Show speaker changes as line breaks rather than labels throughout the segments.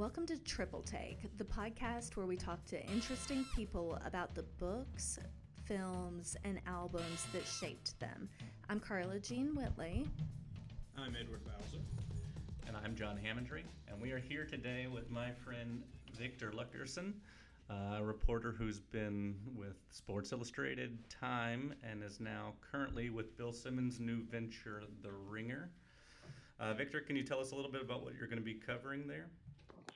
Welcome to Triple Take, the podcast where we talk to interesting people about the books, films, and albums that shaped them. I'm Carla Jean Whitley.
I'm Edward Bowser.
And I'm John Hammontree, and we are here today with my friend Victor Luckerson, a reporter who's been with Sports Illustrated, Time, and is now currently with Bill Simmons' new venture, The Ringer. Uh, Victor, can you tell us a little bit about what you're going to be covering there?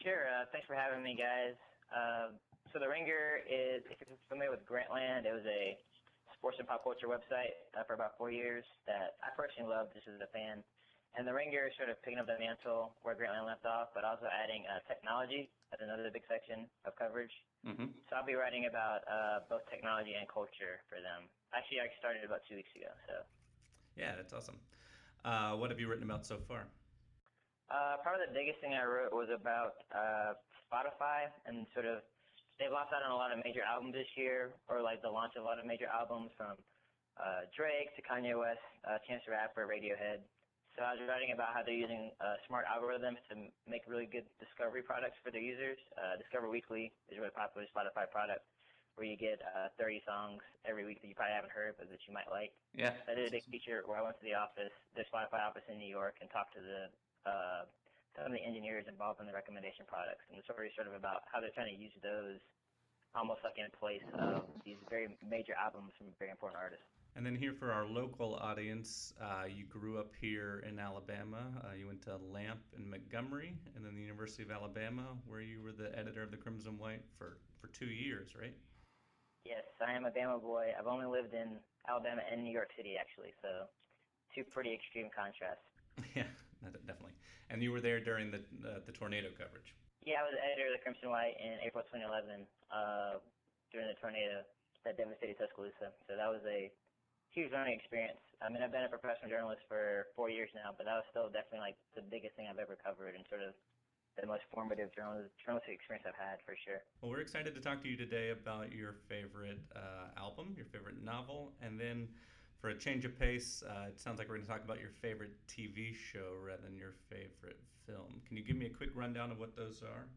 Sure. Uh, thanks for having me, guys. Uh, so The Ringer is, if you're familiar with Grantland, it was a sports and pop culture website uh, for about four years that I personally loved just as a fan. And The Ringer is sort of picking up the mantle where Grantland left off, but also adding uh, technology as another big section of coverage.
Mm-hmm.
So I'll be writing about uh, both technology and culture for them. Actually, I started about two weeks ago. So.
Yeah, that's awesome. Uh, what have you written about so far?
Uh, probably the biggest thing I wrote was about uh, Spotify and sort of they've lost out on a lot of major albums this year, or like the launch of a lot of major albums from uh, Drake to Kanye West, uh, Chance the Rapper, Radiohead. So I was writing about how they're using uh, smart algorithms to make really good discovery products for their users. Uh, Discover Weekly is a really popular Spotify product where you get uh, 30 songs every week that you probably haven't heard but that you might like.
Yeah.
I did a big feature where I went to the office, the Spotify office in New York, and talked to the uh, some of the engineers involved in the recommendation products. And the story is sort of about how they're trying to use those almost like in place of these very major albums from very important artists.
And then here for our local audience, uh, you grew up here in Alabama. Uh, you went to Lamp in Montgomery, and then the University of Alabama, where you were the editor of the Crimson White for, for two years, right?
Yes, I am a Bama boy. I've only lived in Alabama and New York City, actually, so two pretty extreme contrasts.
Yeah, definitely. And you were there during the uh, the tornado coverage.
Yeah, I was editor of the Crimson White in April 2011 uh, during the tornado that devastated Tuscaloosa. So that was a huge learning experience. I mean, I've been a professional journalist for four years now, but that was still definitely like the biggest thing I've ever covered and sort of the most formative journalistic experience I've had for sure.
Well, we're excited to talk to you today about your favorite uh, album, your favorite novel, and then for a change of pace, uh, it sounds like we're going to talk about your favorite TV show rather than your favorite film. Can you give me a quick rundown of what those are?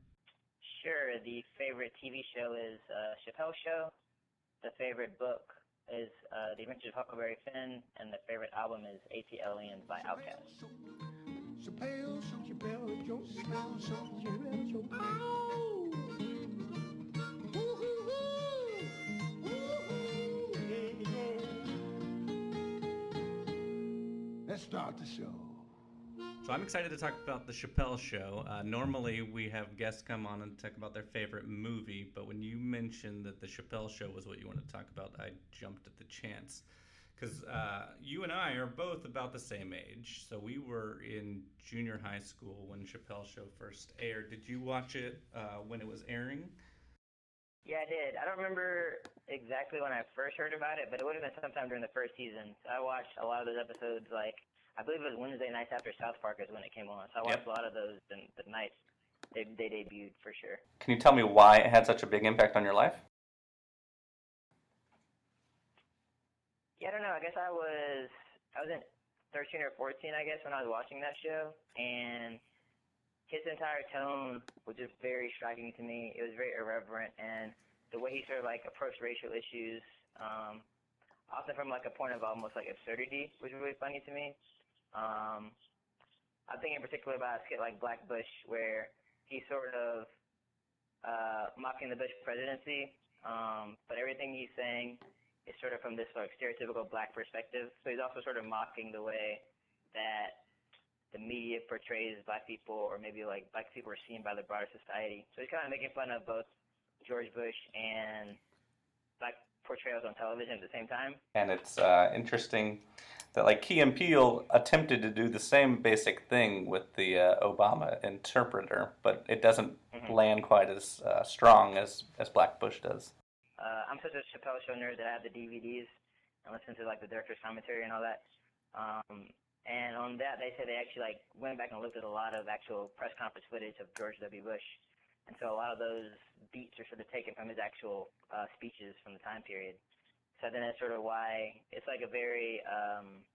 Sure. The favorite TV show is uh, Chappelle Show. The favorite book is uh, The Adventures of Huckleberry Finn, and the favorite album is ATLiens by Outkast. Chappelle Show, Chappelle Show, Chappelle Show, Chappelle Show.
Let's start the show. So I'm excited to talk about the Chappelle Show. Uh, normally, we have guests come on and talk about their favorite movie, but when you mentioned that the Chappelle Show was what you wanted to talk about, I jumped at the chance. Because uh, you and I are both about the same age, so we were in junior high school when Chappelle Show first aired. Did you watch it uh, when it was airing?
Yeah, I did. I don't remember exactly when I first heard about it, but it would have been sometime during the first season. So I watched a lot of those episodes. Like I believe it was Wednesday nights after South Park is when it came on. So I watched yep. a lot of those the, the nights they, they debuted for sure.
Can you tell me why it had such a big impact on your life?
Yeah, I don't know. I guess I was I was in 13 or 14, I guess, when I was watching that show, and his entire tone was just very striking to me. It was very irreverent, and the way he sort of like approached racial issues, um, often from like a point of almost like absurdity, was really funny to me. Um, I'm thinking in particular about a skit like Black Bush, where he's sort of uh, mocking the Bush presidency, um, but everything he's saying is sort of from this like stereotypical black perspective. So he's also sort of mocking the way that the media portrays black people or maybe like black people are seen by the broader society. So he's kind of making fun of both George Bush and black portrayals on television at the same time.
And it's uh, interesting that like Key and Peele attempted to do the same basic thing with the uh, Obama interpreter, but it doesn't mm-hmm. land quite as uh, strong as as Black Bush does.
Uh, I'm such a Chappelle show nerd that I have the DVDs and listen to like the director's commentary and all that. Um, and on that, they said they actually like went back and looked at a lot of actual press conference footage of George W. Bush, and so a lot of those beats are sort of taken from his actual uh, speeches from the time period. So then that's sort of why it's like a very um,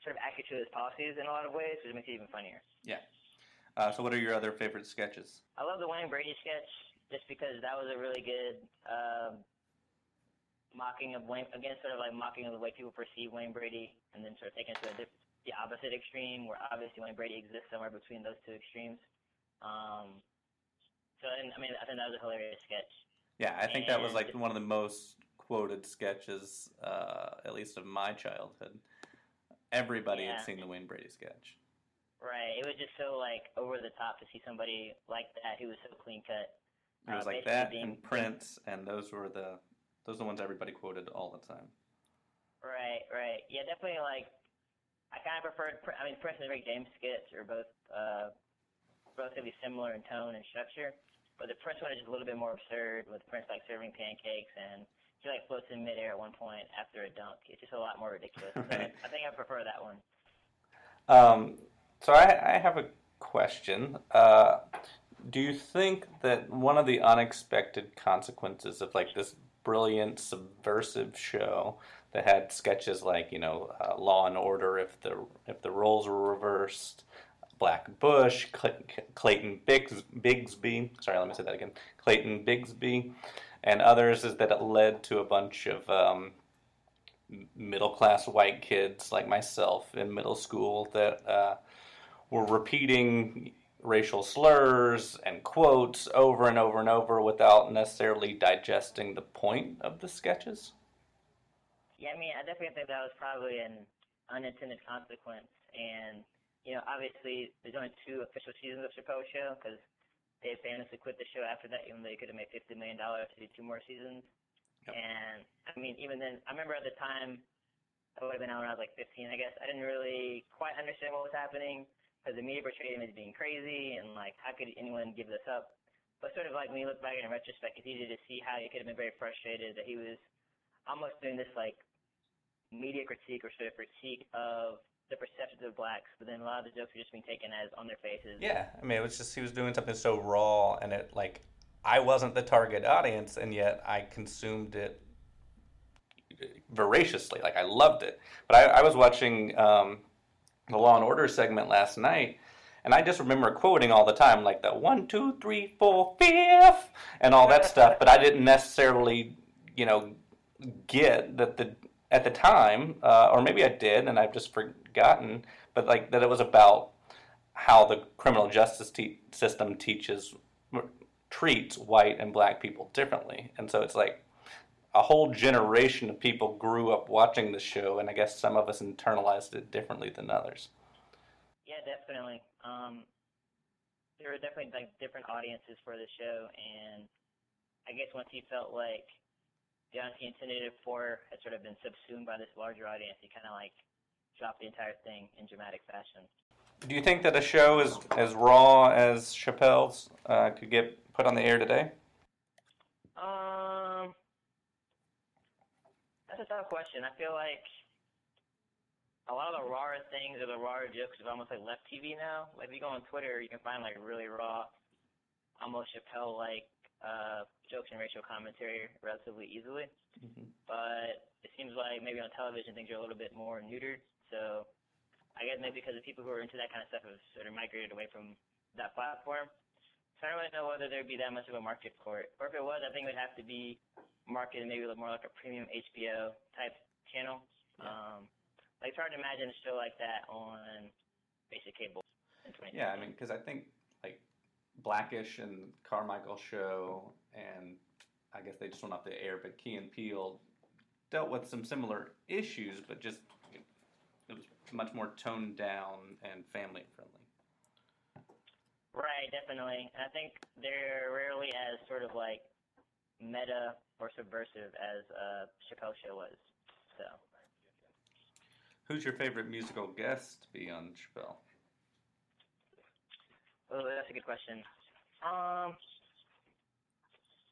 sort of accurate to his policies in a lot of ways, which makes it even funnier.
Yeah. Uh, so, what are your other favorite sketches?
I love the Wayne Brady sketch just because that was a really good um, mocking of Wayne, again, sort of like mocking of the way people perceive Wayne Brady, and then sort of taking it to the, the opposite extreme, where obviously Wayne Brady exists somewhere between those two extremes. Um, and, I mean, I think that was a hilarious sketch.
Yeah, I think and that was like one of the most quoted sketches, uh, at least of my childhood. Everybody yeah. had seen the Wayne Brady sketch.
Right. It was just so like over the top to see somebody like that who was so clean cut.
It was uh, like that being, and Prince, and those were the those are the ones everybody quoted all the time.
Right. Right. Yeah. Definitely. Like I kind of preferred. I mean, Prince and Rick James skits are both uh, relatively similar in tone and structure, but the Prince one is just a little bit more absurd with Prince like serving pancakes and he like floats in midair at one point after a dunk. It's just a lot more ridiculous. right. So I think I prefer that one.
Um, so I, I have a question. Uh, do you think that one of the unexpected consequences of like this brilliant subversive show that had sketches like you know uh, Law and Order if the if the roles were reversed, Black Bush, Clayton Bigsby. Sorry, let me say that again. Clayton Bigsby, and others is that it led to a bunch of um, middle class white kids like myself in middle school that uh, were repeating racial slurs and quotes over and over and over without necessarily digesting the point of the sketches?
Yeah, I mean, I definitely think that was probably an unintended consequence. And, you know, obviously there's only two official seasons of Chappelle's show because they famously quit the show after that, even though they could have made $50 million to do two more seasons. Yep. And, I mean, even then, I remember at the time, I would have been out when I was like 15, I guess. I didn't really quite understand what was happening because the media portrayed him as being crazy and like how could anyone give this up? But sort of like when you look back in retrospect, it's easy to see how he could have been very frustrated that he was almost doing this like media critique or sort of critique of the perceptions of blacks, but then a lot of the jokes were just being taken as on their faces.
Yeah, I mean, it was just he was doing something so raw, and it like I wasn't the target audience, and yet I consumed it voraciously. Like I loved it. But I, I was watching um, the Law and Order segment last night, and I just remember quoting all the time, like the one, two, three, four, fifth, and all that stuff. But I didn't necessarily, you know, get that the at the time, uh, or maybe I did, and I've just forgotten. But like that, it was about how the criminal justice te- system teaches treats white and black people differently, and so it's like a whole generation of people grew up watching the show, and I guess some of us internalized it differently than others.
Yeah, definitely. Um, there were definitely like different audiences for the show, and I guess once he felt like the audience intended for had sort of been subsumed by this larger audience, he kind of like dropped the entire thing in dramatic fashion.
Do you think that a show as as raw as Chappelle's uh, could get put on the air today?
Um, that's a tough question. I feel like a lot of the rawer things or the rawer jokes have almost like left TV now. Like if you go on Twitter, you can find like really raw, almost Chappelle like uh, jokes and racial commentary relatively easily. Mm-hmm. But it seems like maybe on television things are a little bit more neutered. So I guess maybe because the people who are into that kind of stuff have sort of migrated away from that platform. So I don't really know whether there'd be that much of a market for it. Or if it was, I think it would have to be marketed maybe a little more like a premium HBO type channel. Yeah. Um, like it's hard to imagine a show like that on basic cable.
Yeah, I mean, because I think like Blackish and Carmichael show, and I guess they just went off the air, but Key and Peele dealt with some similar issues, but just much more toned down and family friendly.
Right, definitely. And I think they're rarely as sort of like meta or subversive as uh, Chappelle Show was. So.
Who's your favorite musical guest to be on Chappelle?
Oh, that's a good question. Um,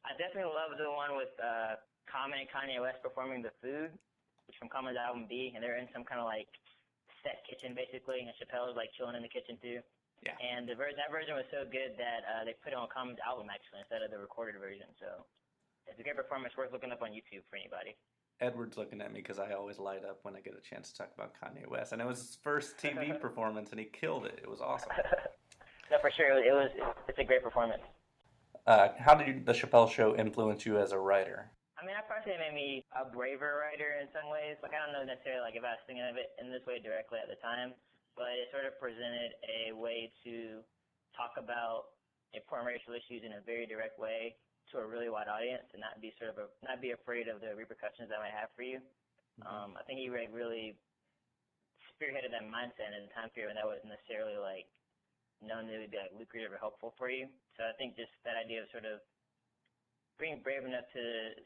I definitely love the one with uh, Common and Kanye West performing "The Food," which from Common's album Be, and they're in some kind of like set kitchen basically, and Chappelle is like chilling in the kitchen too.
Yeah.
And the ver- that version was so good that uh, they put it on Common's album actually instead of the recorded version. So it's a great performance worth looking up on YouTube for anybody.
Edward's looking at me because I always light up when I get a chance to talk about Kanye West, and it was his first TV performance, and he killed it. It was awesome.
the for sure. It was. It's a great performance.
Uh, how did you, the Chappelle Show influence you as a writer?
I mean, I probably made me a braver writer in some ways. Like I don't know necessarily like if I was thinking of it in this way directly at the time, but it sort of presented a way to talk about important racial issues in a very direct way to a really wide audience and not be sort of a, not be afraid of the repercussions that might have for you. Mm-hmm. Um, I think he like really spearheaded that mindset in a time period when that wasn't necessarily like known to be like lucrative or helpful for you. So I think just that idea of sort of being brave enough to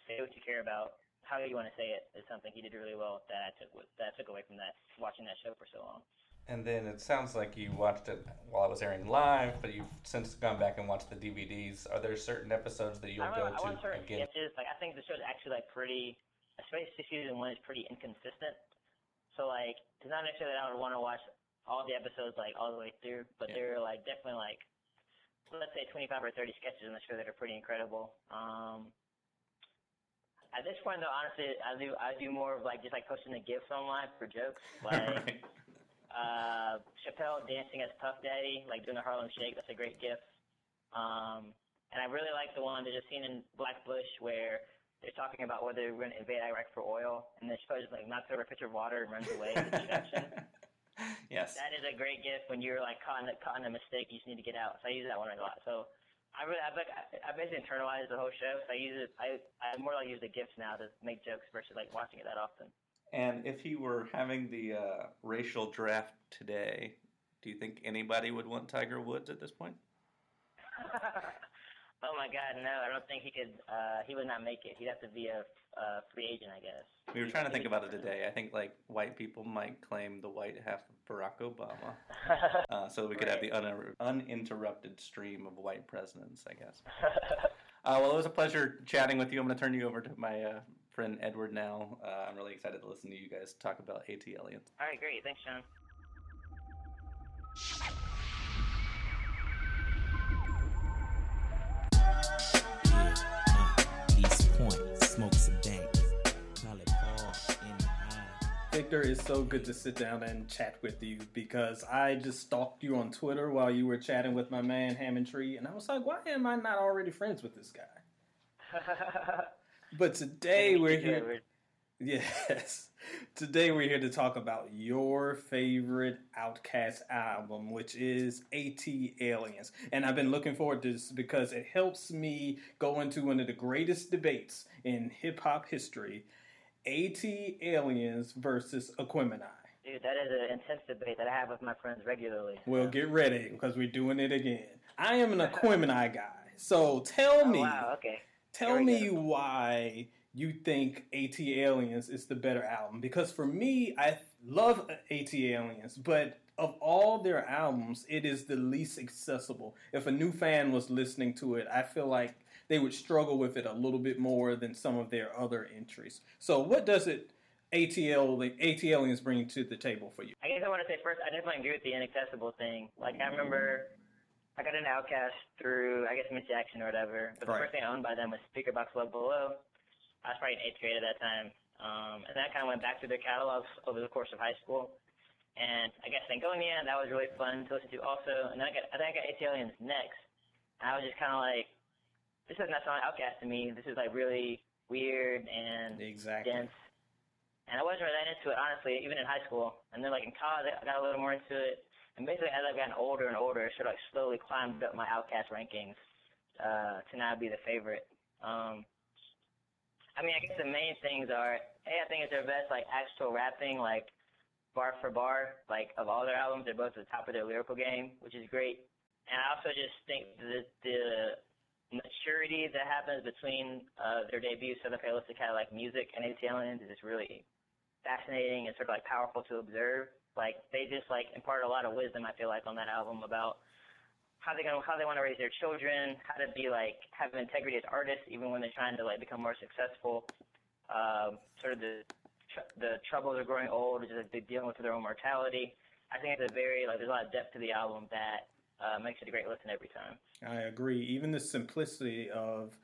say what you care about, how you want to say it, is something he did really well that I took that I took away from that watching that show for so long.
And then it sounds like you watched it while it was airing live, but you've since gone back and watched the DVDs. Are there certain episodes that you'll
go
to
I certain again? Sketches. Like I think the show's actually like pretty, especially season one is pretty inconsistent. So like it's not necessarily that I would want to watch all the episodes like all the way through, but yeah. there are like definitely like let's say 25 or 30 sketches in the show that are pretty incredible. Um, at this point, though, honestly, I do I do more of like just like posting the gifs online for jokes, like uh, Chappelle dancing as Puff Daddy, like doing the Harlem Shake. That's a great gif. Um, and I really like the one that just seen in Black Bush where they're talking about whether we're going to invade Iraq for oil, and then Chappelle just like knocks over a pitcher of water and runs away.
yes.
That is a great gift when you're like caught in, a, caught in a mistake. You just need to get out. So I use that one a lot. So I really, I've, like, I've basically internalized the whole show. So I use it. I I more like use the gifts now to make jokes versus like watching it that often.
And if he were having the uh, racial draft today, do you think anybody would want Tiger Woods at this point?
oh my God, no! I don't think he could. Uh, he would not make it. He'd have to be a, a free agent, I guess.
We were trying to think about it today. I think like white people might claim the white half of Barack Obama, uh, so we could right. have the un- uninterrupted stream of white presidents, I guess. Uh, well, it was a pleasure chatting with you. I'm going to turn you over to my uh, friend Edward now. Uh, I'm really excited to listen to you guys talk about ATLiens.
All right, great. Thanks, Sean.
Victor, it's so good to sit down and chat with you because I just stalked you on Twitter while you were chatting with my man Hammontree, and I was like, why am I not already friends with this guy? but today we're here. Yes. Today we're here to talk about your favorite OutKast album, which is AT Aliens. And I've been looking forward to this because it helps me go into one of the greatest debates in hip hop history AT Aliens versus Aquemini.
Dude, that is an intense debate that I have with my friends regularly.
Well, get ready because we're doing it again. I am an Aquemini guy. So tell
oh,
me.
Wow, okay.
Tell me go. why you think ATLiens is the better album because for me, I love ATLiens, but of all their albums, it is the least accessible. If a new fan was listening to it, I feel like they would struggle with it a little bit more than some of their other entries. So, what does it ATL the ATLiens bring to the table for you?
I guess I want to say first, I definitely agree with the inaccessible thing. Like I remember. I got an OutKast through, I guess, Miss Jackson or whatever. But the first thing I owned by them was Speakerboxxx Love Below. I was probably in eighth grade at that time. Um, and that kind of went back through their catalogs over the course of high school. And I guess Stankonia, that was really fun to listen to also. And then I, got, I think I got ATLiens next. And I was just kind of like, this does not sound OutKast to me. This is like really weird and
exactly.
dense. And I wasn't really that into it, honestly, even in high school. And then like in college, I got a little more into it. And basically, as I've gotten older and older, it sort of like slowly climbed up my OutKast rankings uh, to now be the favorite. Um, I mean, I guess the main things are, hey, I think it's their best like actual rapping, like bar for bar, like of all their albums, they're both at the top of their lyrical game, which is great. And I also just think that the maturity that happens between uh, their debut, Southern Playalistic Cadillac music, and ATLiens is just really fascinating and sort of like powerful to observe. Like they just like impart a lot of wisdom, I feel like, on that album about how they gonna how they want to raise their children, how to be like have integrity as artists, even when they're trying to like become more successful. Um, sort of the tr- the troubles of growing old, just like, dealing with their own mortality. I think it's a very like there's a lot of depth to the album that uh, makes it a great listen every time.
I agree. Even the simplicity of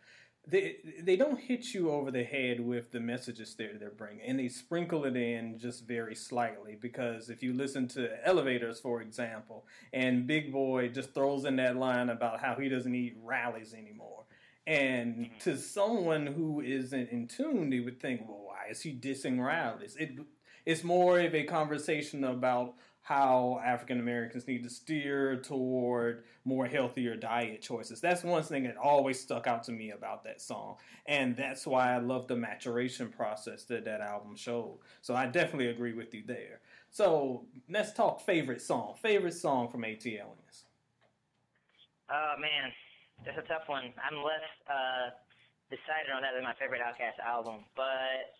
they they don't hit you over the head with the messages they're they're bringing, and they sprinkle it in just very slightly. Because if you listen to Elevators, for example, and Big Boi just throws in that line about how he doesn't eat Rally's anymore, and mm-hmm. to someone who isn't in tune, they would think, well, why is he dissing Rally's? It it's more of a conversation about how African Americans need to steer toward more healthier diet choices. That's one thing that always stuck out to me about that song. And that's why I love the maturation process that that album showed. So I definitely agree with you there. So let's talk favorite song. Favorite song from ATLiens.
Oh, man. That's a tough one. I'm less uh, decided on that than my favorite OutKast album. But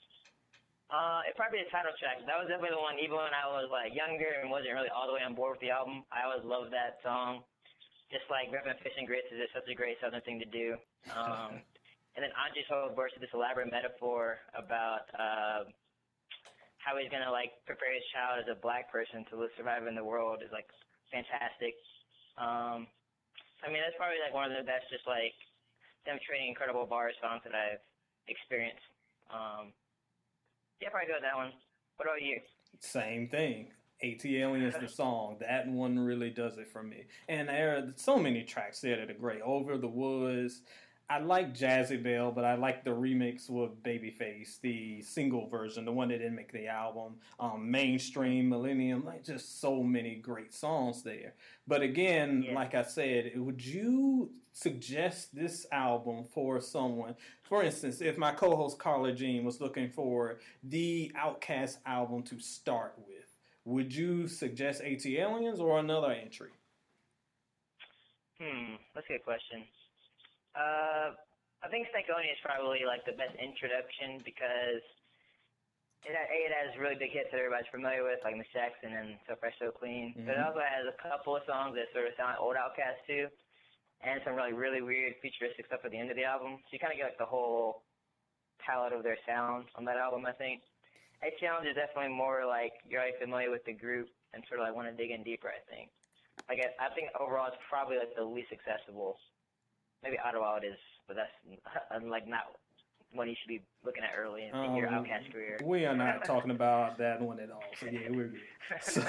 uh, it probably the title track. That was definitely the one. Even when I was like younger and wasn't really all the way on board with the album, I always loved that song. Just like repping fish and grits is just such a great southern thing to do. Um, and then Andre's whole verse of this elaborate metaphor about uh, how he's gonna like prepare his child as a black person to survive in the world is like fantastic. Um, I mean, that's probably like one of the best, just like demonstrating incredible bar songs that I've experienced. Um, yeah, probably go with that one. What about you?
Same thing. ATLiens the song. That one really does it for me. And there are so many tracks there that are great. Over the Woods. I like Jazzy Belle, but I like the remix with Babyface, the single version, the one that didn't make the album. Um, mainstream, Millennium, like just so many great songs there. But again, yeah. like I said, would you suggest this album for someone. For instance, if my co-host Carla Jean was looking for the OutKast album to start with, would you suggest ATLiens or another entry?
Hmm, that's a good question. Uh, I think Stankonia is probably like the best introduction because it, it has really big hits that everybody's familiar with, like Miss Jackson and So Fresh So Clean. Mm-hmm. But it also has a couple of songs that sort of sound like old OutKast too and some really really weird futuristic stuff at the end of the album. So you kind of get like the whole palette of their sound on that album. I think. A Challenge is definitely more like you're already familiar with the group and sort of like want to dig in deeper. I think. Like I, I think overall it's probably like the least accessible. Maybe Ottawa it is, but that's like not one you should be looking at early in, um, your OutKast career.
We are not talking about that one at all. So yeah, we're good. So,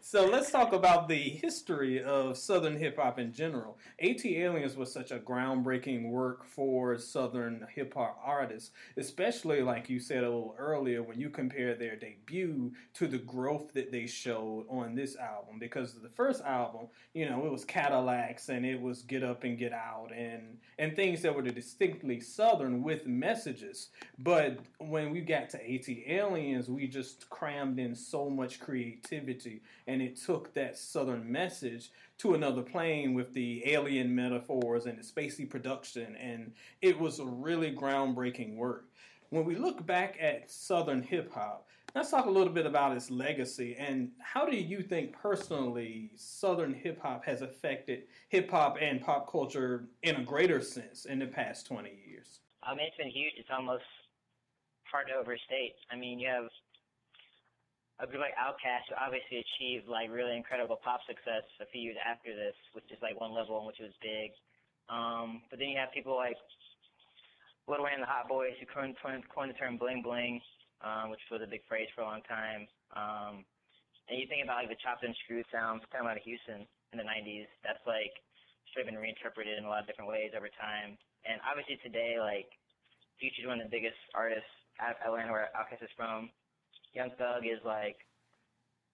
so let's talk about the history of Southern hip hop in general. ATLiens was such a groundbreaking work for Southern hip hop artists, especially like you said a little earlier when you compare their debut to the growth that they showed on this album. Because the first album, you know, it was Cadillacs and it was Get Up and Get Out and and things that were distinctly Southern with messages. But when we got to AT Aliens, we just crammed in so much creativity, and it took that Southern message to another plane with the alien metaphors and the spacey production, and it was a really groundbreaking work. When we look back at Southern hip hop, let's talk a little bit about its legacy and how do you think personally Southern hip hop has affected hip hop and pop culture in a greater sense in the past 20 years?
I mean, it's been huge. It's almost hard to overstate. I mean, you have a group like OutKast obviously achieved like really incredible pop success a few years after this, which is like one level in which it was big. Um, but then you have people like Lil Wayne and the Hot Boys who coined, coined the term bling bling, um, which was a big phrase for a long time. Um, and you think about like the chopped and screwed sounds coming out of Houston in the 90s. That's like of been reinterpreted in a lot of different ways over time. And obviously today, like, Future's one of the biggest artists out of Atlanta where OutKast is from. Young Thug is like,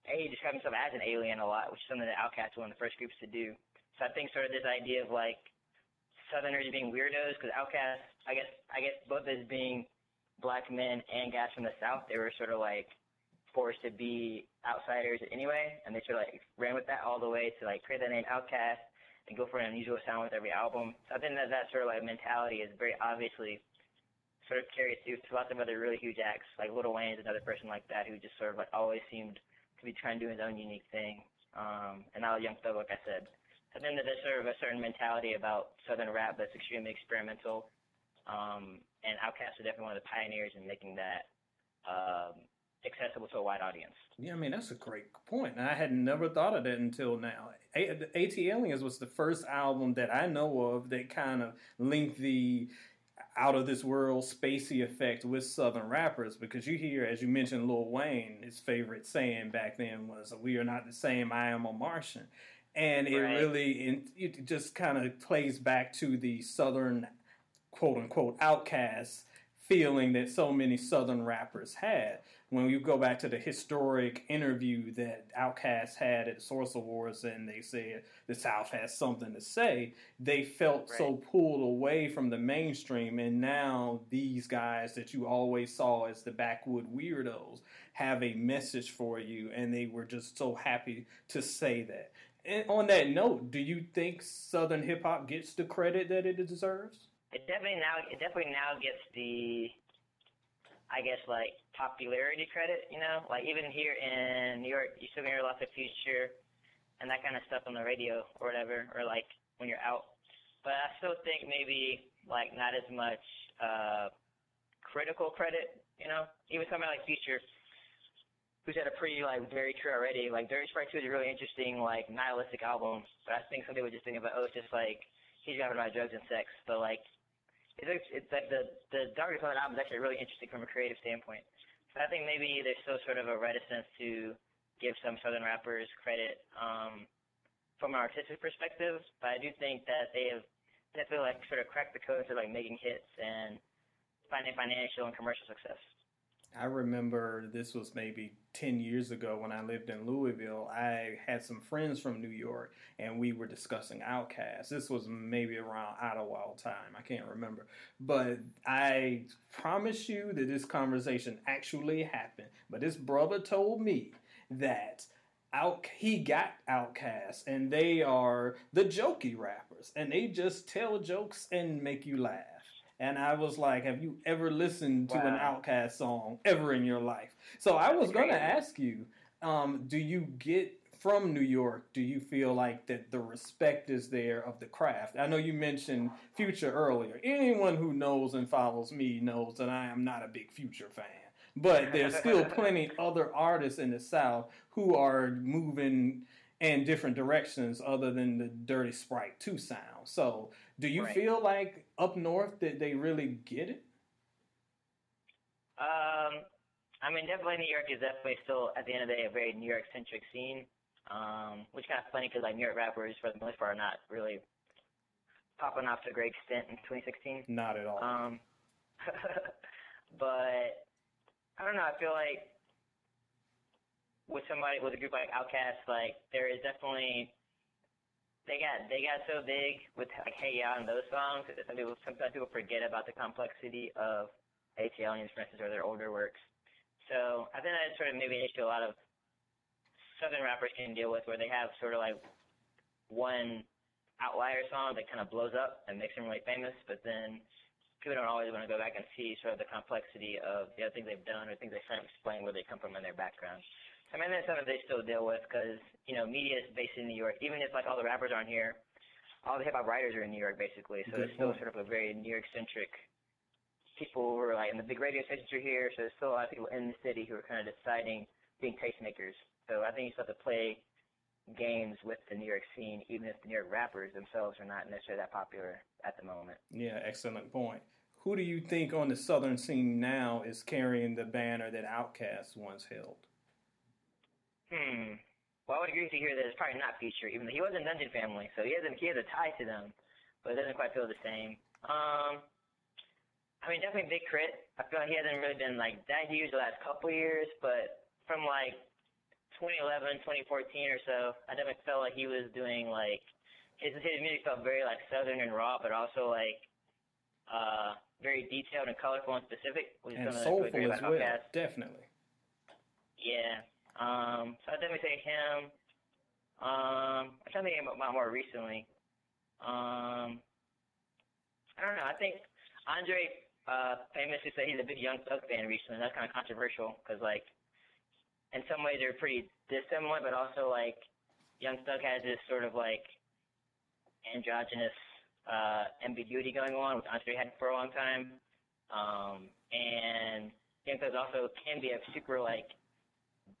hey, he describes himself as an alien a lot, which is something that OutKast was one of the first groups to do. So I think sort of this idea of like Southerners being weirdos, because OutKast, I guess, I guess both as being black men and guys from the South, they were sort of like forced to be outsiders anyway, and they sort of like ran with that all the way to like create that name OutKast and go for an unusual sound with every album. So I think that that sort of like mentality is very obviously sort of carried through to lots of other really huge acts. Like Little Wayne is another person like that who just sort of like always seemed to be trying to do his own unique thing. Um, and now Young Thug, like I said. I think there's sort of a certain mentality about Southern rap that's extremely experimental. Um, and OutKast was definitely one of the pioneers in making that um, accessible to a wide audience.
Yeah, I mean that's a great point. I had never thought of that until now. A- ATLiens was the first album that I know of that kind of linked the out of this world spacey effect with southern rappers because you hear as you mentioned Lil Wayne his favorite saying back then was we are not the same I am a Martian and it right. really it just kind of plays back to the southern quote unquote outcast feeling that so many southern rappers had when you go back to the historic interview that Outkast had at Source Awards and they said the South has something to say, they felt right. so pulled away from the mainstream. And now these guys that you always saw as the backwood weirdos have a message for you. And they were just so happy to say that. And on that note, do you think Southern hip hop gets the credit that it deserves?
It definitely now it definitely now gets the I guess like popularity credit, you know, like even here in New York, you still hear lots of Future and that kind of stuff on the radio or whatever, or like when you're out. But I still think maybe like not as much uh, critical credit, you know. Even somebody like Future, who's had a pretty like very true already. Like Dirty Sprite Two is a really interesting like nihilistic album, but I think some people just think about oh, it's just like he's rapping about drugs and sex, but like it's, it's like the the Dark Dakota album is actually really interesting from a creative standpoint. So I think maybe there's still sort of a reticence to give some southern rappers credit um, from an artistic perspective, but I do think that they have definitely like sort of cracked the code to like making hits and finding financial and commercial success.
I remember this was maybe 10 years ago when I lived in Louisville. I had some friends from New York and we were discussing Outkast. This was maybe around Idlewild time. I can't remember. But I promise you that this conversation actually happened. But this brother told me that out he got Outkast and they are the jokey rappers and they just tell jokes and make you laugh and I was like, "Have you ever listened to wow. an Outkast song ever in your life?" So I was going to ask you, um, do you get from New York? Do you feel like that the respect is there of the craft? I know you mentioned Future earlier. Anyone who knows and follows me knows that I am not a big Future fan. But there's still plenty other artists in the South who are moving in different directions other than the Dirty Sprite 2 sound. So do you right. feel like up north that they really get it?
Um, I mean, definitely New York is definitely still, at the end of the day, a very New York centric scene. Um, which kind of funny because like New York rappers, for the most part, are not really popping off to a great extent in 2016.
Not at all.
Um, but I don't know. I feel like with somebody with a group like Outkast, like there is definitely they got they got so big with like Hey Ya and those songs that some people sometimes people forget about the complexity of ATLiens, for instance, or their older works. So I think that's sort of maybe an issue a lot of southern rappers can deal with, where they have sort of like one outlier song that kind of blows up and makes them really famous, but then people don't always want to go back and see sort of the complexity of the other things they've done or things they try to explain where they come from in their background. I mean, that's something they still deal with because, you know, media is based in New York. Even if, like, all the rappers aren't here, all the hip hop writers are in New York, basically. So Good it's still point. sort of a very New York centric people who are, like, in the big radio stations are here. So there's still a lot of people in the city who are kind of deciding, being tastemakers. So I think you still have to play games with the New York scene, even if the New York rappers themselves are not necessarily that popular at the moment.
Yeah, excellent point. Who do you think on the southern scene now is carrying the banner that Outkast once held?
Hmm. Well, I would agree with you here that it's probably not Future, even though he was in Dungeon Family, so he has a, he has a tie to them, but it doesn't quite feel the same. Um, I mean, definitely Big K.R.I.T. I feel like he hasn't really been like that huge the last couple years, but from like 2011, 2014 or so, I definitely felt like he was doing like his his music felt very like southern and raw, but also like uh very detailed and colorful and specific.
Which and is soulful as well, definitely.
Yeah, um, so I'd definitely say him. Um, I'm trying to think about more recently. Um, I don't know. I think Andre uh, famously said he's a big Young Thug fan recently. That's kind of controversial because, like, in some ways they're pretty dissimilar, but also like Young Thug has this sort of like androgynous uh, ambiguity going on, which Andre had for a long time. Um, and Young Thug's also can be a super like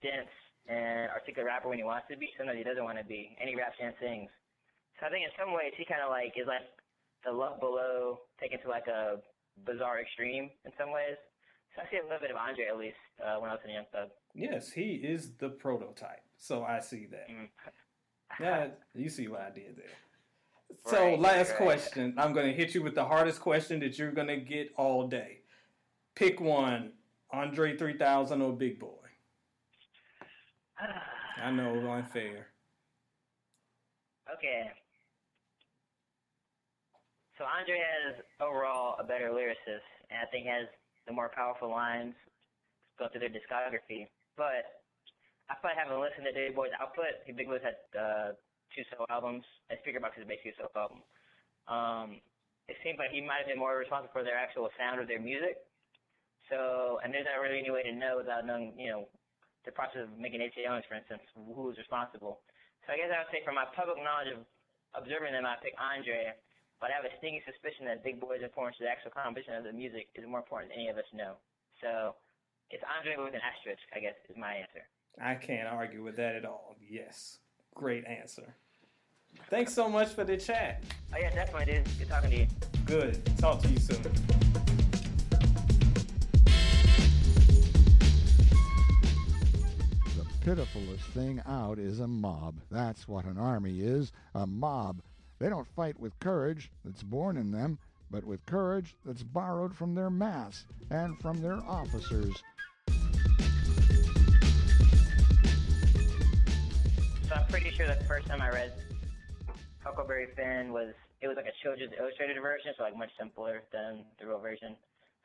dense and articulate rapper when he wants to be. Sometimes he doesn't want to be, and he raps and sings. So I think in some ways he kind of like is like the Love Below taken to like a bizarre extreme in some ways. So I see a little bit of Andre at least uh, when I was in the Young Thug.
Yes, he is the prototype. So I see that.
Mm.
yeah, you see what I did there. So
Right,
last
right.
question. I'm going to hit you with the hardest question that you're going to get all day. Pick one: Andre 3000 or Big Boi. I know, unfair.
Okay. So Andre has overall a better lyricist, and I think has the more powerful lines go through their discography. But I probably haven't listened to Big Boi's output. Big Boi's had uh, two solo albums, and Speakerboxxx is basically a solo album. Um, it seems like he might have been more responsible for their actual sound of their music. So, and there's not really any way to know without knowing, you know, the process of making Owens, for instance, who was responsible. So I guess I would say from my public knowledge of observing them, I pick Andre, but I have a sneaking suspicion that Big Boi's importance to the actual composition of the music is more important than any of us know. So it's Andre with an asterisk, I guess, is my answer.
I can't argue with that at all. Yes, great answer. Thanks so much for the chat.
Oh yeah, definitely, dude. Good talking to you.
Good. Talk to you soon.
Pitifulest thing out is a mob. That's what an army is a mob. They don't fight with courage that's born in them, but with courage that's borrowed from their mass and from their officers.
So I'm pretty sure that the first time I read Huckleberry Finn was it was like a children's illustrated version, so like much simpler than the real version.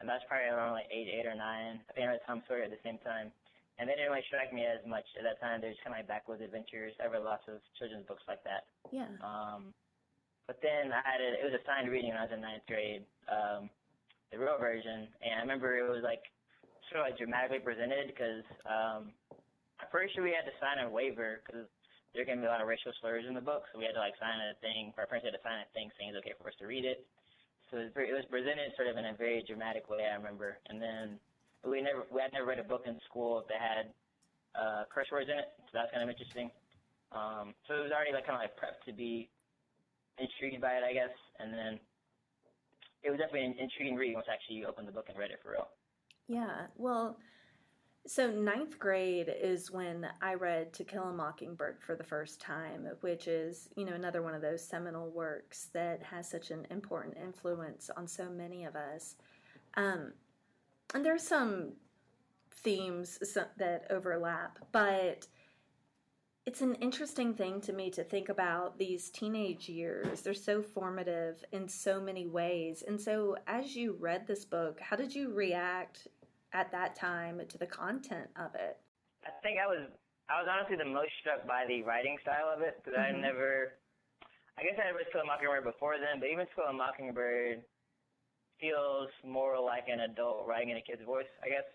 And that's probably around like age eight or nine. I think I read Tom Sawyer at the same time. And they didn't really strike me as much at that time. They were just kind of like backwoods adventures. I read lots of children's books like that.
Yeah.
Um, but then I had it. It was a signed reading when I was in ninth grade, um, the real version, and I remember it was like sort of like dramatically presented because um, I'm pretty sure we had to sign a waiver because there to be a lot of racial slurs in the book, so we had to like sign a thing. Our parents had to sign a thing saying it's okay for us to read it. So it was, very, it was presented sort of in a very dramatic way. I remember, and then we never we had never read a book in school that had uh, curse words in it, so that's kind of interesting. Um, so it was already like kind of like prepped to be intrigued by it, I guess. And then it was definitely an intriguing reading once I actually opened the book and read it for real.
Yeah. Well, so ninth grade is when I read To Kill a Mockingbird for the first time, which is, you know, another one of those seminal works that has such an important influence on so many of us. Um, and there's some themes that overlap, but it's an interesting thing to me to think about these teenage years. They're so formative in so many ways. And so, as you read this book, how did you react at that time to the content of it?
I think I was I was honestly the most struck by the writing style of it because I
Mhm.
never, I guess I had read Kill a Mockingbird before then, but even Kill a Mockingbird feels more like an adult writing in a kid's voice, I guess.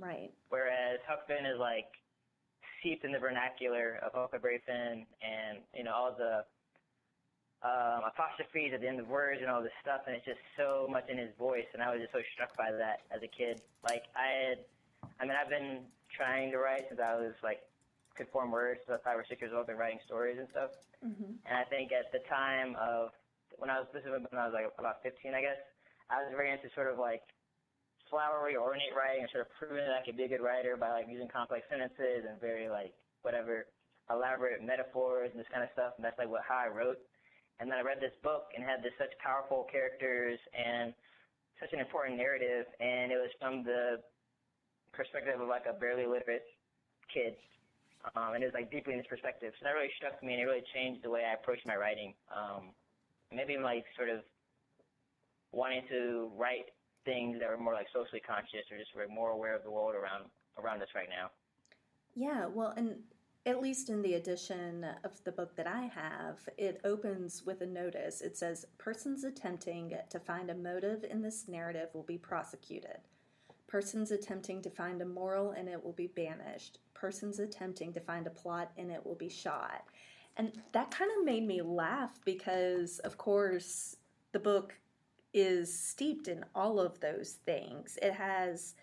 Right.
Whereas Huck Finn is like steeped in the vernacular of Huckleberry Finn and, you know, all the um, apostrophes at the end of words and all this stuff, and it's just so much in his voice, and I was just so struck by that as a kid. Like, I had, I mean, I've been trying to write since I was like, could form words, so five or six years old, been writing stories and stuff.
hmm
And I think at the time of when I was this is when I was like about 15, I guess, I was very into sort of like flowery, ornate writing, and sort of proving that I could be a good writer by like using complex sentences and very like whatever elaborate metaphors and this kind of stuff. And that's like what how I wrote. And then I read this book and had this such powerful characters and such an important narrative, and it was from the perspective of like a barely literate kid um, and it was like deeply in this perspective. So that really struck me, and it really changed the way I approached my writing. Um, maybe like sort of wanting to write things that were more like socially conscious, or just were more aware of the world around around us right now.
Yeah, well, and at least in the edition of the book that I have, it opens with a notice. It says, Persons attempting to find a motive in this narrative will be prosecuted. Persons attempting to find a moral in it will be banished. Persons attempting to find a plot in it will be shot. And that kind of made me laugh because, of course, the book is steeped in all of those things. It has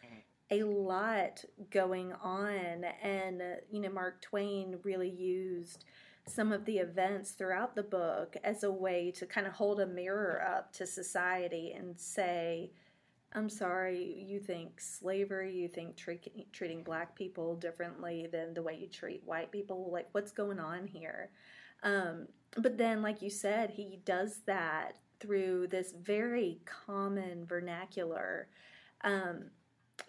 a lot going on. And, you know, Mark Twain really used some of the events throughout the book as a way to kind of hold a mirror up to society and say, I'm sorry, you think slavery, you think treat, treating black people differently than the way you treat white people. Like, what's going on here? Um, but then, like you said, he does that through this very common vernacular, um,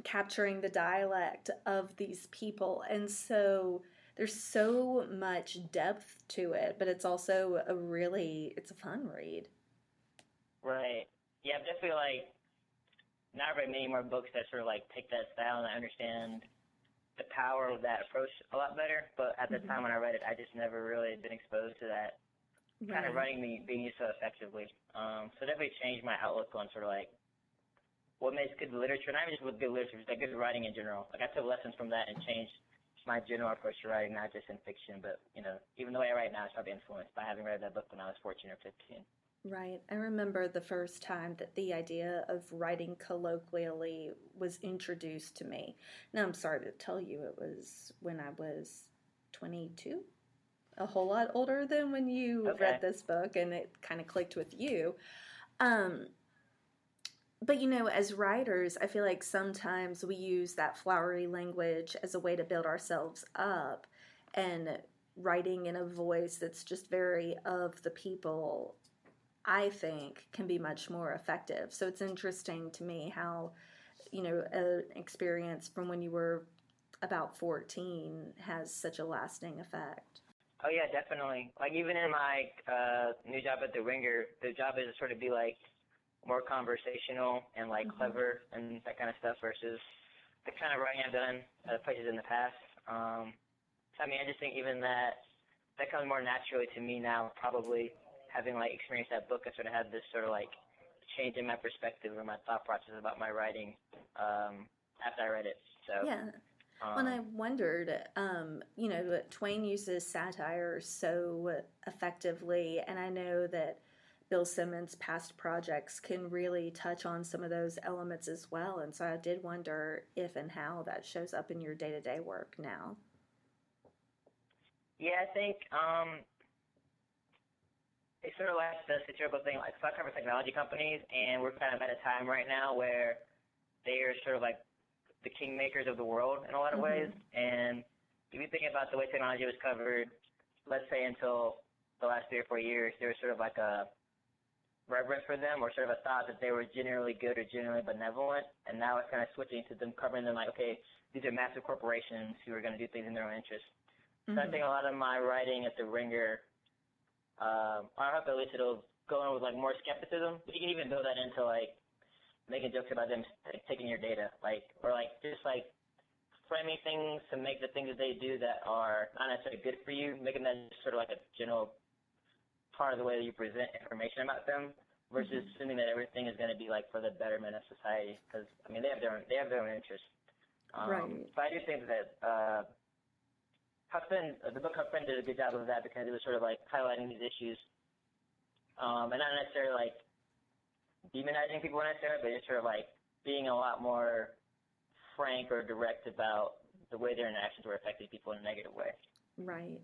capturing the dialect of these people. And so there's so much depth to it, but it's also a really, it's a fun read.
Right. Yeah, I just feel like not read many more books that sort of like take that style and I understand the power of that approach a lot better. But at the mm-hmm. time when I read it, I just never really been exposed to that right. kind of writing being, being used so effectively. Um, so definitely changed my outlook on sort of like what makes good literature, not even just with good literature, like good writing in general. Like I took lessons from that and changed my general approach to writing, not just in fiction, but you know, even the way I write now is probably influenced by having read that book when I was 14 or 15.
Right. I remember the first time that the idea of writing colloquially was introduced to me. Now, I'm sorry to tell you, it was when I was 22, a whole lot older than when you okay. read this book, and it kind of clicked with you. Um, but you know, as writers, I feel like sometimes we use that flowery language as a way to build ourselves up, and writing in a voice that's just very of the people I think can be much more effective. So it's interesting to me how, you know, an experience from when you were about 14 has such a lasting effect.
Oh yeah, definitely. Like even in my uh, new job at the Ringer, the job is to sort of be like more conversational and like mm-hmm. clever and that kind of stuff versus the kind of writing I've done at places in the past. Um, so I mean, I just think even that that comes more naturally to me now, probably having like experienced that book, I sort of had this sort of like change in my perspective or my thought process about my writing um, after I read it. So
yeah. Um, when I wondered, um, you know, Twain uses satire so effectively, and I know that Bill Simmons' past projects can really touch on some of those elements as well. And so I did wonder if and how that shows up in your day to day work now.
Yeah, I think um, it's sort of like the satirical thing. Like, so I cover technology companies, and we're kind of at a time right now where they are sort of like the kingmakers of the world in a lot of mm-hmm. ways. And if you think about the way technology was covered, let's say until the last three or four years, there was sort of like a reverence for them or sort of a thought that they were generally good or generally benevolent. And now it's kind of switching to them covering them like, okay, these are massive corporations who are going to do things in their own interest. Mm-hmm. So I mm-hmm. think a lot of my writing at the Ringer um, I hope at least it'll go in with like more skepticism. But you can even build that into like making jokes about them like, taking your data, like or like just like framing things to make the things that they do that are not necessarily good for you, making that sort of like a general part of the way that you present information about them versus mm-hmm. assuming that everything is going to be like for the betterment of society because I mean they have their own, they have their own interests. Um, right. But I do think that uh, uh, the book Huck Finn did a good job of that because it was sort of like highlighting these issues, um, and not necessarily like demonizing people necessarily, but just sort of like being a lot more frank or direct about the way their interactions were affecting people in a negative way.
Right.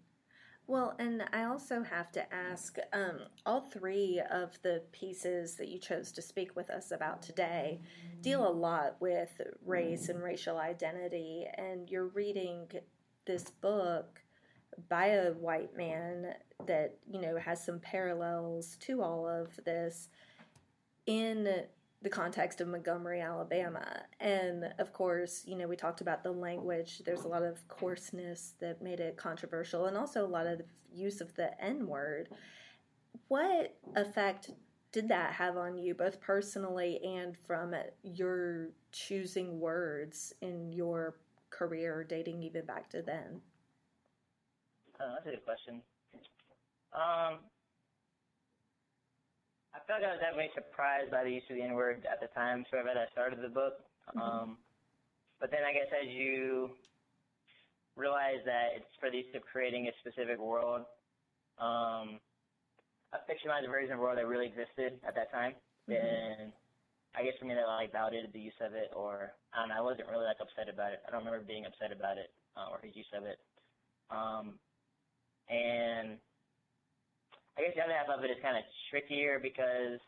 Well, and I also have to ask um, all three of the pieces that you chose to speak with us about today deal a lot with race and racial identity, and you're reading this book by a white man that you know has some parallels to all of this in the context of Montgomery, Alabama. And of course, you know, we talked about the language. There's a lot of coarseness that made it controversial and also a lot of use of the N word. What effect did that have on you, both personally and from your choosing words in your career dating even back to then?
Oh, that's a good question. Um, I felt like I was definitely surprised by the use of the N word at the time, sort of as I started the book. Mm-hmm. Um, but then I guess as you realize that it's for the use of creating a specific world, um, a fictionalized version of the world that really existed at that time, mm-hmm. then I guess for me, that like validated the use of it, or I don't know, I wasn't really like upset about it. I don't remember being upset about it uh, or his use of it. Um, and I guess the other half of it is kind of trickier because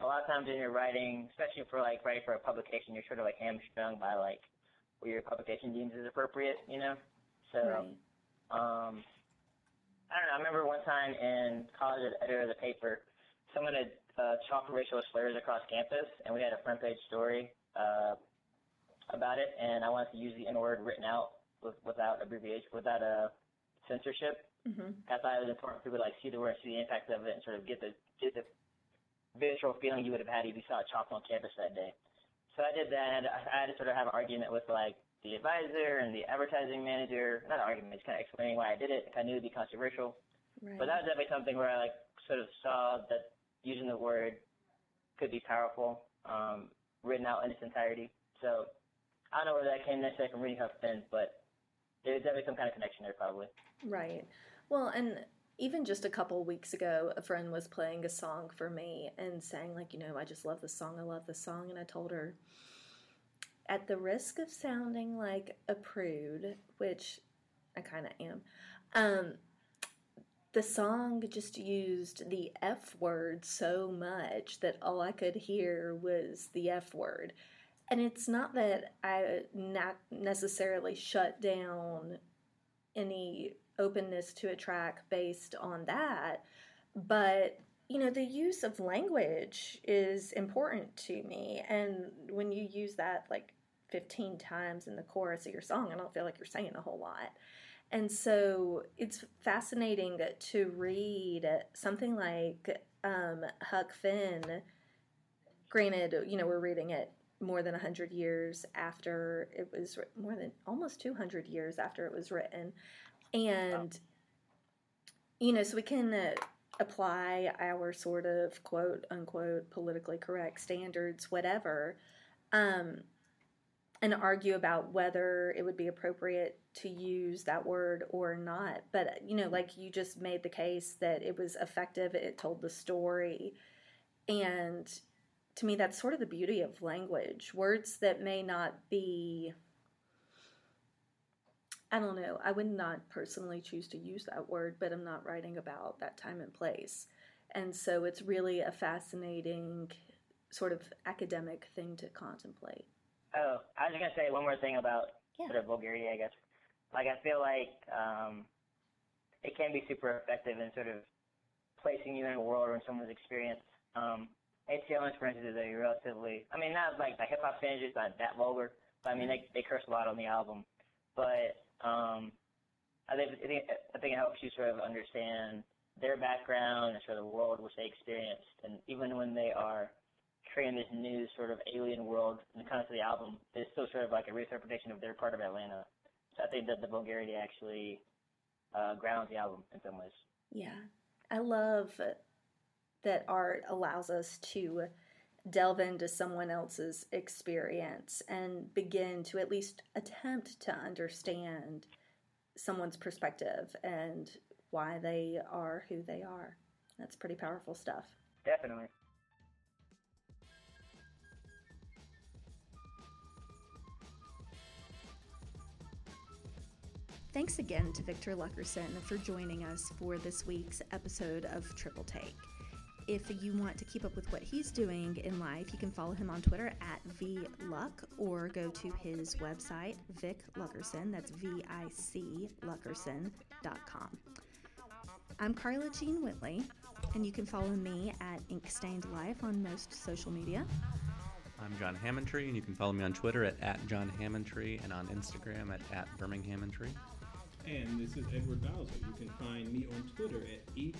a lot of times when you're writing, especially for like writing for a publication, you're sort of like hamstrung by like what your publication deems as appropriate, you know. So,
Right.
um, I don't know. I remember one time in college, as editor of the paper, someone had uh, chalked racial slurs across campus, and we had a front page story uh, about it. And I wanted to use the N word written out with, without abbreviation, without a censorship.
Hmm
I thought it was important for people to like see the word, see the impact of it, and sort of get the get the visceral feeling you would have had if you saw it chalked on campus that day. So I did that, and I had to sort of have an argument with like the advisor and the advertising manager. Not an argument, just kind of explaining why I did it. I knew it'd be controversial,
Right.
but that was definitely something where I like sort of saw that using the word could be powerful, um, written out in its entirety. So I don't know where that came necessarily from reading Huck Finn, but there's definitely some kind of connection there, probably.
Right. Well, and even just a couple weeks ago, a friend was playing a song for me and saying, like, you know, I just love the song, I love the song. And I told her, at the risk of sounding like a prude, which I kind of am, um, the song just used the F word so much that all I could hear was the F word. And it's not that I not necessarily shut down any openness to a track based on that, but you know, the use of language is important to me. And when you use that like 15 times in the chorus of your song, I don't feel like you're saying a whole lot. And so it's fascinating to read something like um, Huck Finn. Granted, you know, we're reading it more than 100 years after it was more than almost 200 years after it was written. And, you know, so we can uh, apply our sort of quote unquote politically correct standards, whatever. Um, and argue about whether it would be appropriate to use that word or not. But, you know, like you just made the case that it was effective, it told the story. And to me, that's sort of the beauty of language. Words that may not be, I don't know, I would not personally choose to use that word, but I'm not writing about that time and place. And so it's really a fascinating sort of academic thing to contemplate.
Oh, I was gonna say one more thing about
Yeah.
sort of vulgarity, I guess. Like I feel like um, it can be super effective in sort of placing you in a world or in someone's experience. Um, ATLiens, for instance, is a relatively, I mean, not like the hip hop fans, just not that vulgar, but I mean, they they curse a lot on the album. But um, I think I think it helps you sort of understand their background and sort of the world which they experienced, and even when they are creating this new sort of alien world in the context of the album, it's still sort of like a reinterpretation of their part of Atlanta. So I think that the vulgarity actually uh, grounds the album in some ways.
Yeah. I love that art allows us to delve into someone else's experience and begin to at least attempt to understand someone's perspective and why they are who they are. That's pretty powerful stuff.
Definitely.
Thanks again to Victor Luckerson for joining us for this week's episode of Triple Take. If you want to keep up with what he's doing in life, you can follow him on Twitter at VLuck or go to his website, Vic Luckerson. That's V I C Luckerson.com. I'm Carla Jean Whitley, and you can follow me at Inkstained Life on most social media.
I'm John Hammontree, and you can follow me on Twitter at, at John Hammontree and on Instagram at, at Birminghammontree.
And this is Edward Bowser. You can find me on Twitter at E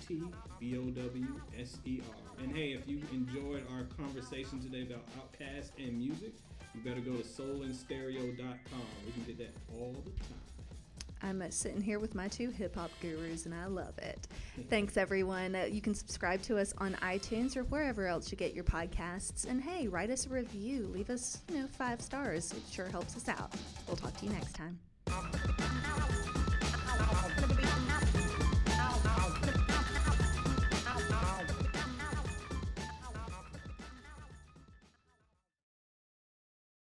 ETBOWSER. And hey, if you enjoyed our conversation today about OutKast and music, you better go to soulandstereo.com. We can get that all the time.
I'm uh, sitting here with my two hip hop gurus, and I love it. Thanks, everyone. Uh, you can subscribe to us on iTunes or wherever else you get your podcasts. And hey, write us a review. Leave us, you know, five stars. It sure helps us out. We'll talk to you next time.